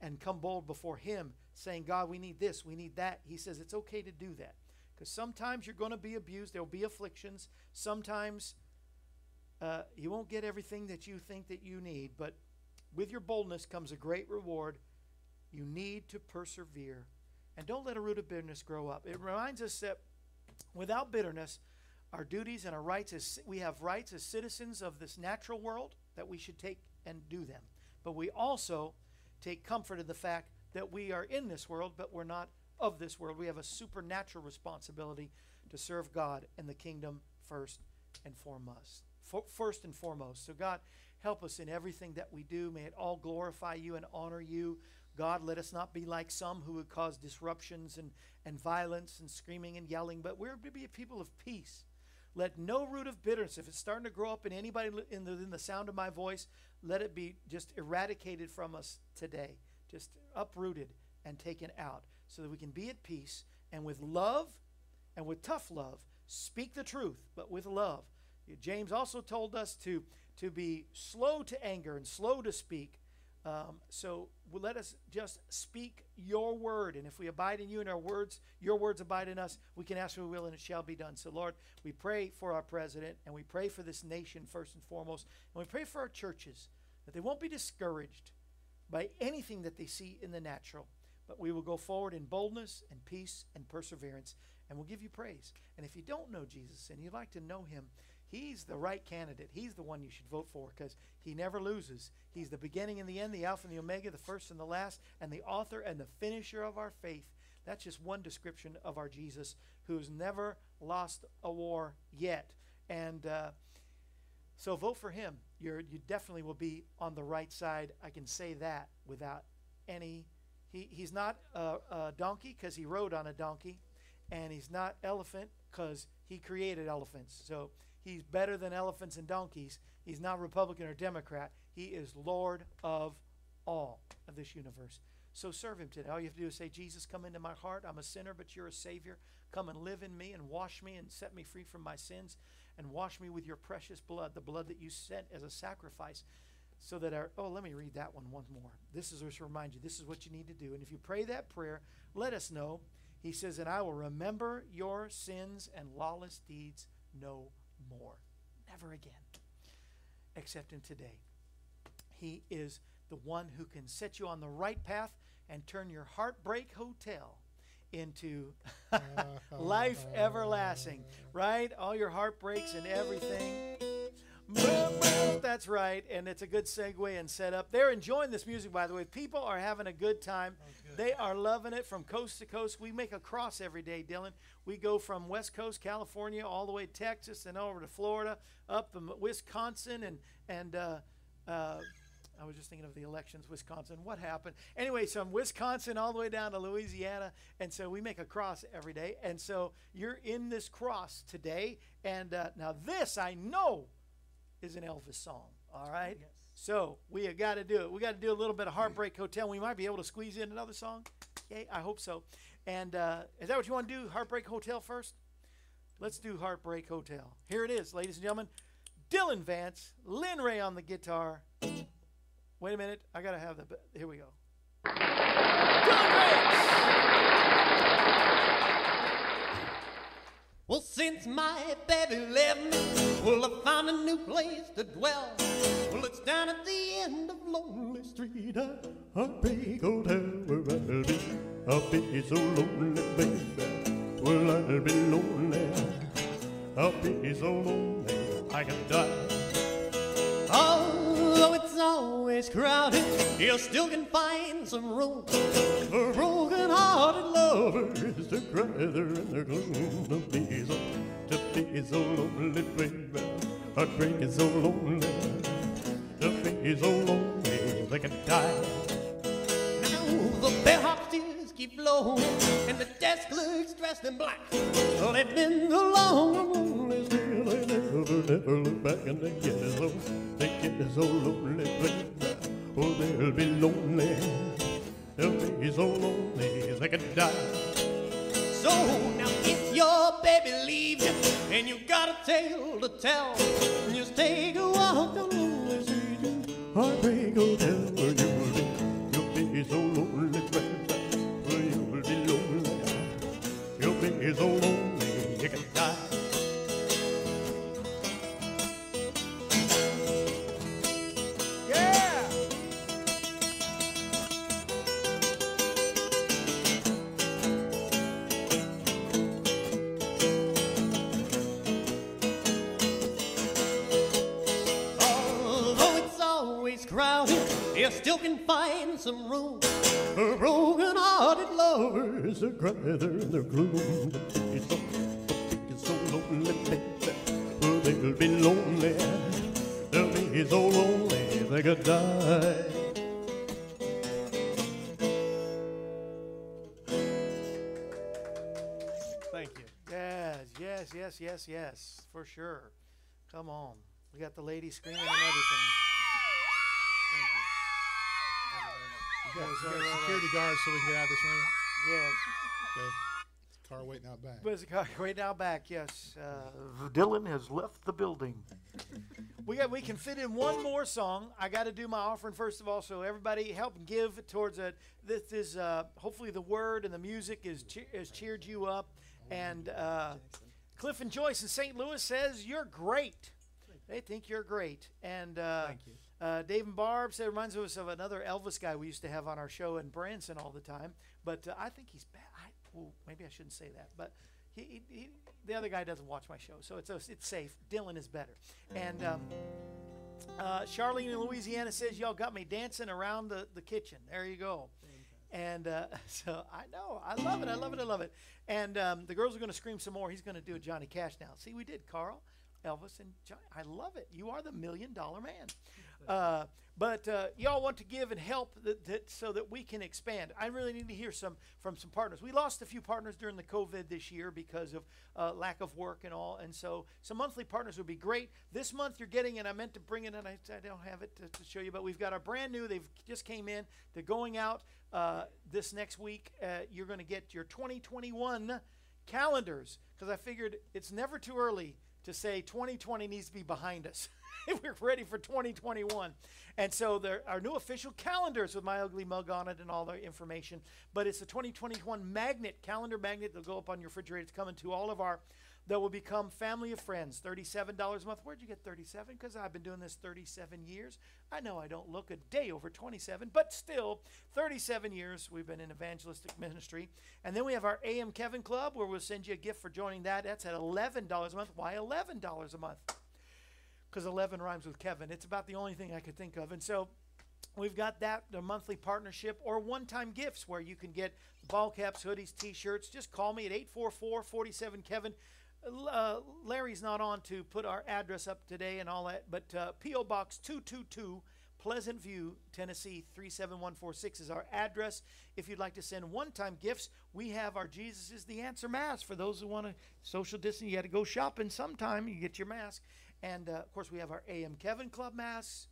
and come bold before him, saying, God, we need this, we need that. He says, it's okay to do that. Because sometimes you're going to be abused, there will be afflictions. Sometimes uh, you won't get everything that you think that you need, but with your boldness comes a great reward. You need to persevere. And don't let a root of bitterness grow up. It reminds us that without bitterness, our duties and our rights as we have rights as citizens of this natural world that we should take and do them. But we also take comfort in the fact that we are in this world, but we're not of this world. We have a supernatural responsibility to serve God and the kingdom first and foremost first and foremost. So, God, help us in everything that we do. May it all glorify you and honor you. God, let us not be like some who would cause disruptions and, and violence and screaming and yelling, but we're to be a people of peace. Let no root of bitterness, if it's starting to grow up in anybody in the, in the sound of my voice, let it be just eradicated from us today, just uprooted and taken out, so that we can be at peace and with love and with tough love, speak the truth, but with love James also told us to, to be slow to anger and slow to speak. Um, so let us just speak your word. And if we abide in you and our words, your words abide in us, we can ask what we will and it shall be done. So, Lord, we pray for our president and we pray for this nation first and foremost. And we pray for our churches that they won't be discouraged by anything that they see in the natural, but we will go forward in boldness and peace and perseverance. And we'll give you praise. And if you don't know Jesus and you'd like to know him, He's the right candidate. He's the one you should vote for because he never loses. He's the beginning and the end, the Alpha and the Omega, the first and the last, and the author and the finisher of our faith. That's just one description of our Jesus who's never lost a war yet. And uh, so vote for him. You're, you definitely will be on the right side. I can say that without any. He, he's not a, a donkey because he rode on a donkey, and he's not elephant because he created elephants. So He's better than elephants and donkeys. He's not Republican or Democrat. He is Lord of all of this universe. So serve him today. All you have to do is say, Jesus, come into my heart. I'm a sinner, but you're a Savior. Come and live in me and wash me and set me free from my sins and wash me with your precious blood, the blood that you sent as a sacrifice. So that our, oh, let me read that one once more. This is just to remind you, this is what you need to do. And if you pray that prayer, let us know. He says, And I will remember your sins and lawless deeds no more. Never again. Except in today. He is the one who can set you on the right path and turn your heartbreak hotel into life everlasting. Right? All your heartbreaks and everything. That's right, and it's a good segue and setup. They're enjoying this music, by the way. People are having a good time. They are loving it from coast to coast. We make a cross every day, Dillon. We go from West Coast California all the way to Texas and over to Florida, up to Wisconsin, and and uh, uh, I was just thinking of the elections, Wisconsin. What happened? Anyway, so from Wisconsin all the way down to Louisiana, and so we make a cross every day. And so you're in this cross today, and uh, now this I know is an Elvis song. All right. So we have got to do it. We got to do a little bit of Heartbreak Hotel. We might be able to squeeze in another song. Yay, I hope so. And uh, is that what you want to do? Heartbreak Hotel first? Let's do Heartbreak Hotel. Here it is, ladies and gentlemen. Dillon Vance, Lyn Ray on the guitar. Wait a minute. I got to have the. Here we go. Dillon Vance! Well, since my baby left me, well, I found a new place to dwell. Well, it's down at the end of Lonely Street, a heartbreak hotel where I'll be. I'll be so lonely, baby. Well, I'll be lonely. I'll be so lonely, I can die. Although it's always crowded, you still can find some room for broken-hearted lovers to cry there in their gloom. To be so, to be so lonely, baby. Heartbreak is so lonely. To be so lonely, they can die. Now the bellhop tears keep flowing, and the desk clerk's dressed in black. They've been long and lonely, still they never, never look back, and they get so, oh, they get so lonely, baby. Oh, they'll be lonely, they'll be so lonely they could die. So now, if your baby leaves you and you got a tale to tell, just take a walk down lonely street and heartbreak hotel where you'll be, you'll be so lonely, baby. You'll be lonely, you'll be so lonely still can find some room for broken-hearted lovers to cry their gloom. It's so, it's so lonely, baby. They'll be lonely. They'll be so lonely they could die. Thank you. Yes, yes, yes, yes, yes, for sure. Come on. We got the lady screaming and everything. You. You got, Yes, you sir, got right, security guards so we can get out of this room. Yes. Okay. Car waiting out back. But it's got- right now back, yes. Uh, Dillon has left the building. we got. We can fit in one more song. I got to do my offering first of all, so everybody help give towards it. This is uh, hopefully the word and the music is che- has cheered you up. And uh, Cliff and Joyce in St. Louis says you're great. They think you're great. And uh, Thank you. Uh, Dave and Barb said it reminds us of another Elvis guy we used to have on our show in Branson all the time. But uh, I think he's bad. I, well, maybe I shouldn't say that. But he, he, he, the other guy doesn't watch my show, so it's it's safe. Dillon is better. And um, uh, Charlene in Louisiana says y'all got me dancing around the, the kitchen. There you go. And uh, so I know, I love it, I love it, I love it. And um, the girls are going to scream some more. He's going to do a Johnny Cash now. See, we did Carl, Elvis, and Johnny. I love it. You are the million dollar man. Uh, but uh, y'all want to give and help that, that so that we can expand. I really need to hear some from some partners. We lost a few partners during the COVID this year because of uh, lack of work and all, and so some monthly partners would be great. This month you're getting, and I meant to bring it, and I, I don't have it to, to show you, but we've got our brand new. They've just came in. They're going out uh, this next week. Uh, you're going to get your 2021 calendars because I figured it's never too early to say 2020 needs to be behind us. We're ready for 2021. And so there are new official calendars with my ugly mug on it and all the information. But it's the 2021 magnet, calendar magnet that'll go up on your refrigerator. It's coming to all of our that will become family of friends. $37 a month. Where'd you get 37? Because I've been doing this 37 years. I know I don't look a day over 27, but still, 37 years we've been in evangelistic ministry. And then we have our AM Kevin Club where we'll send you a gift for joining that. That's at $11 a month. Why $11 a month? Because 11 rhymes with Kevin. It's about the only thing I could think of. And so we've got that, the monthly partnership or one time gifts where you can get ball caps, hoodies, t shirts. Just call me at 844 47 Kevin. Uh, Larry's not on to put our address up today and all that, but uh, P.O. Box 222. Pleasant View, Tennessee 37146 is our address. If you'd like to send one time gifts, we have our Jesus is the Answer mask. For those who want to social distance, you got to go shopping sometime. You get your mask. And uh, of course, we have our AM Kevin Club masks.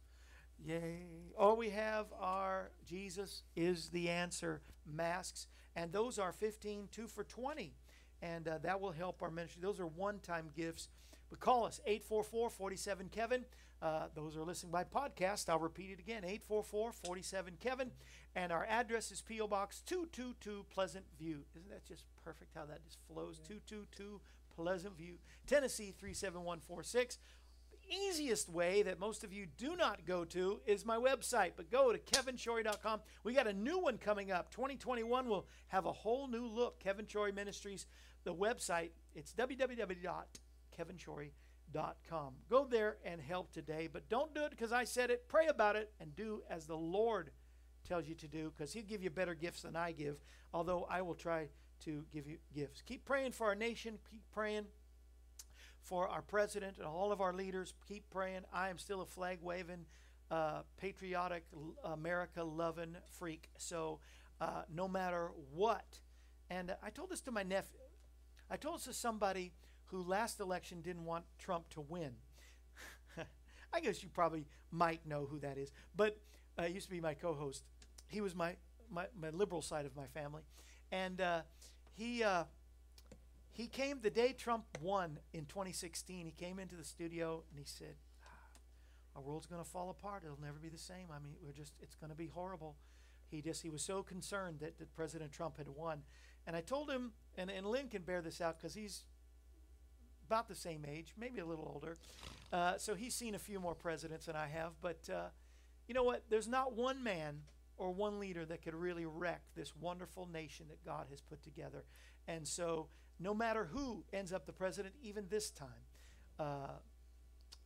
Yay. Or we have our Jesus is the Answer masks. And those are 15, two for 20. And uh, that will help our ministry. Those are one time gifts. But call us 844 47 Kevin. Uh, those are listening by podcast. I'll repeat it again 844 47 Kevin. And our address is P.O. Box 222 Pleasant View. Isn't that just perfect how that just flows? 222 Pleasant View, Tennessee 37146. Easiest way that most of you do not go to is my website, but go to kevinshorey.com. We got a new one coming up. 2021 will have a whole new look. Kevin Shorey Ministries, the website, it's www.kevinshorey.com Go there and help today, but don't do it because I said it. Pray about it and do as the Lord tells you to do because He'll give you better gifts than I give, although I will try to give you gifts. Keep praying for our nation. Keep praying for our president and all of our leaders. Keep praying. I am still a flag waving, uh, patriotic, America loving freak. So uh, no matter what, and I told this to my nephew. I told this to somebody who last election didn't want Trump to win. I guess you probably might know who that is, but uh, used to be my co-host. He was my, my, my liberal side of my family, and uh, he uh, he came the day Trump won in 2016. He came into the studio and he said, ah, "Our world's going to fall apart. It'll never be the same. I mean, we're just it's going to be horrible." He just he was so concerned that, that President Trump had won, and I told him, and and Lyn can bear this out because he's about the same age, maybe a little older. Uh, so he's seen a few more presidents than I have. But uh, you know what? There's not one man or one leader that could really wreck this wonderful nation that God has put together. And so, no matter who ends up the president, even this time, uh,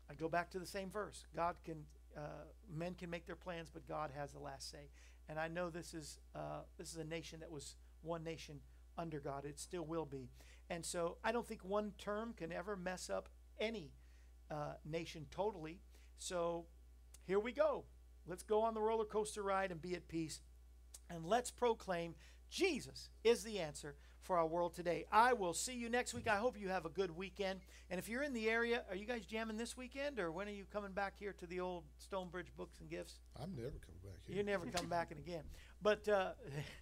I go back to the same verse. God can, uh, men can make their plans, but God has the last say. And I know this is uh, this is a nation that was one nation under God. It still will be. And so I don't think one term can ever mess up any uh, nation totally. So here we go. Let's go on the roller coaster ride and be at peace. And let's proclaim Jesus is the answer for our world today. I will see you next week. I hope you have a good weekend. And if you're in the area, are you guys jamming this weekend or when are you coming back here to the old Stonebridge Books and Gifts? I'm never coming back here. You're never coming back again. But uh,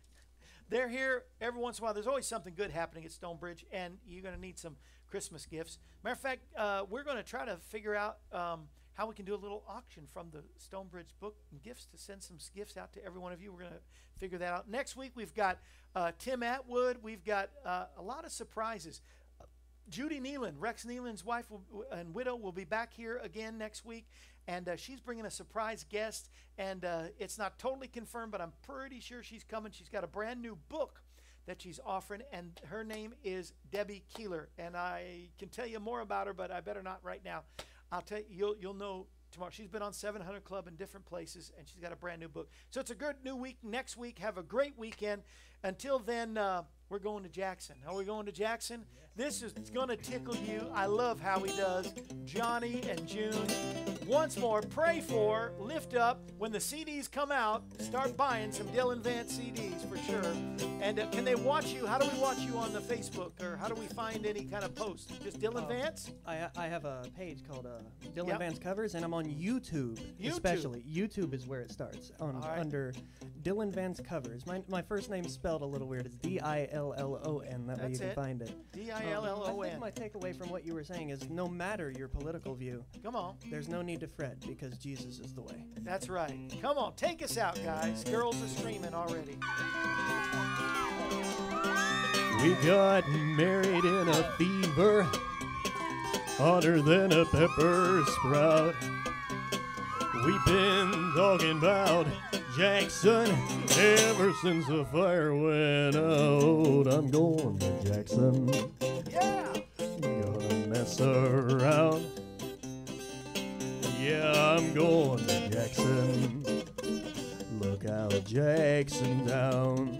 they're here every once in a while. There's always something good happening at Stonebridge, and you're going to need some Christmas gifts. Matter of fact, uh, we're going to try to figure out um, how we can do a little auction from the Stonebridge book and gifts to send some gifts out to every one of you. We're going to figure that out. Next week, we've got uh, Tim Atwood. We've got uh, a lot of surprises. Judy Nelon, Rex Nelon's wife will, and widow, will be back here again next week and uh, she's bringing a surprise guest. And uh, it's not totally confirmed, but I'm pretty sure she's coming. She's got a brand new book that she's offering, and her name is Debbie Keeler. And I can tell you more about her, but I better not right now. I'll tell you, you'll, you'll know tomorrow. She's been on 700 Club in different places, and she's got a brand new book. So it's a good new week next week. Have a great weekend. Until then, uh, we're going to Jackson. Are we going to Jackson? This is going to tickle you. I love how he does. Johnny and June. Once more, pray for, lift up. When the CDs come out, start buying some Dillon Vance CDs for sure. And uh, can they watch you? How do we watch you on the Facebook, or how do we find any kind of post? Just Dillon Uh, Vance? I, I have a page called uh, Dillon Yep. Vance Covers, and I'm on YouTube, YouTube. especially. YouTube is where it starts on right. under Dillon Vance Covers. My, my first name's spelled a little weird. It's D I L L O N. That way That's you can it. find it. D I L L O I think N. my takeaway from what you were saying is no matter your political view, Come on. there's no need to fret because Jesus is the way. That's right. Come on, take us out, guys. Girls are screaming already. We got married in a fever, hotter than a pepper sprout. We've been talking about Jackson ever since the fire went out. I'm going to Jackson, Yeah. gonna mess around. Yeah, I'm going to Jackson. Look out, Jackson down.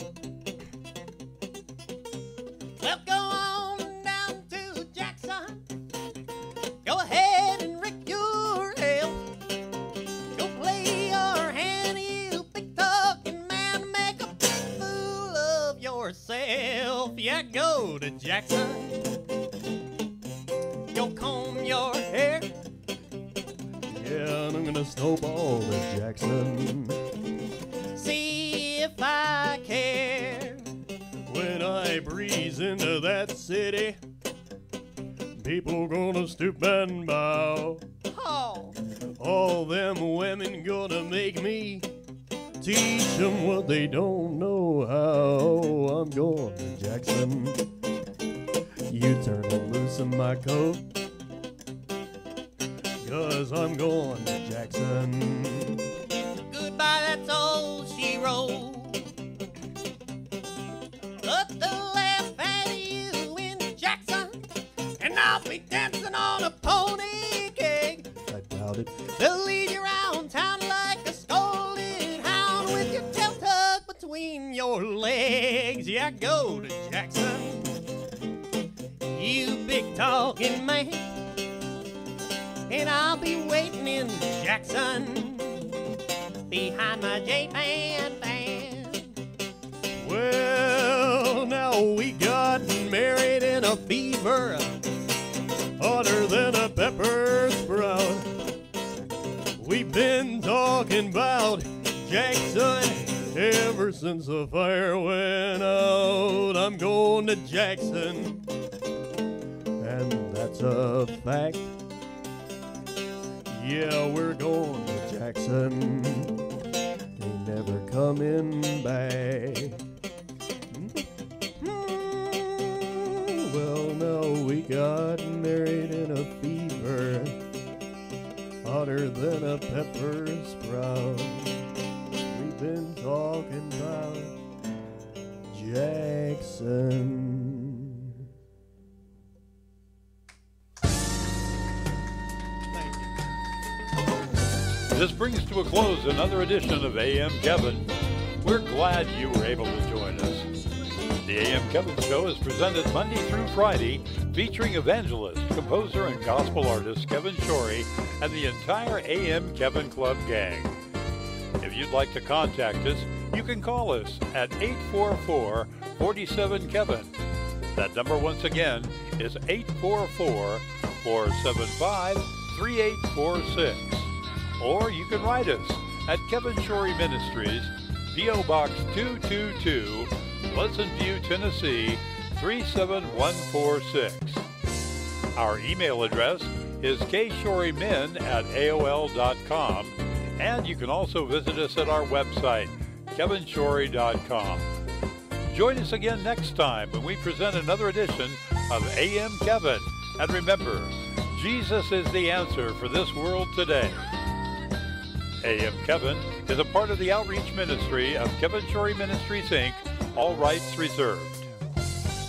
To Jackson. Go comb your hair. Yeah, and I'm gonna snowball the Jackson. See if I care. When I breeze into that city, people gonna stoop and bow. Oh, All them women gonna make me teach them what they don't know how. I'm going to Jackson. You turn loose in my coat. Cause I'm going to Jackson. goodbye, that's all she wrote. Look the laugh at you in Jackson, and I'll be dancing on a pony keg. I doubt it. They'll lead you around town like a scolded hound with your tail tucked between your legs. Yeah, go to Jackson, big talking man. And I'll be waiting in Jackson behind my J-Band band. Well, now we got married in a fever, hotter than a pepper sprout. We've been talking about Jackson ever since the fire went out. I'm going to Jackson, and that's a fact. Yeah, we're going to Jackson. Ain't never coming back. Mm, Well, now we got married in a fever, hotter than a pepper sprout. We've been talking about Jackson. This brings to a close another edition of AM Kevin. We're glad you were able to join us. The AM Kevin Show is presented Monday through Friday, featuring evangelist, composer, and gospel artist Kevin Shorey and the entire AM Kevin Club gang. If you'd like to contact us, you can call us at 844 47 Kevin. That number, once again, is 844 475 3846. Or you can write us at Kevin Shorey Ministries, P.O. Box 222, Pleasant View, Tennessee 37146. Our email address is kshorymen at AOL.com, and you can also visit us at our website, kevinshorey.com. Join us again next time when we present another edition of AM Kevin. And remember, Jesus is the answer for this world today. AM Kevin is a part of the outreach ministry of Kevin Shorey Ministries, Inc., all rights reserved.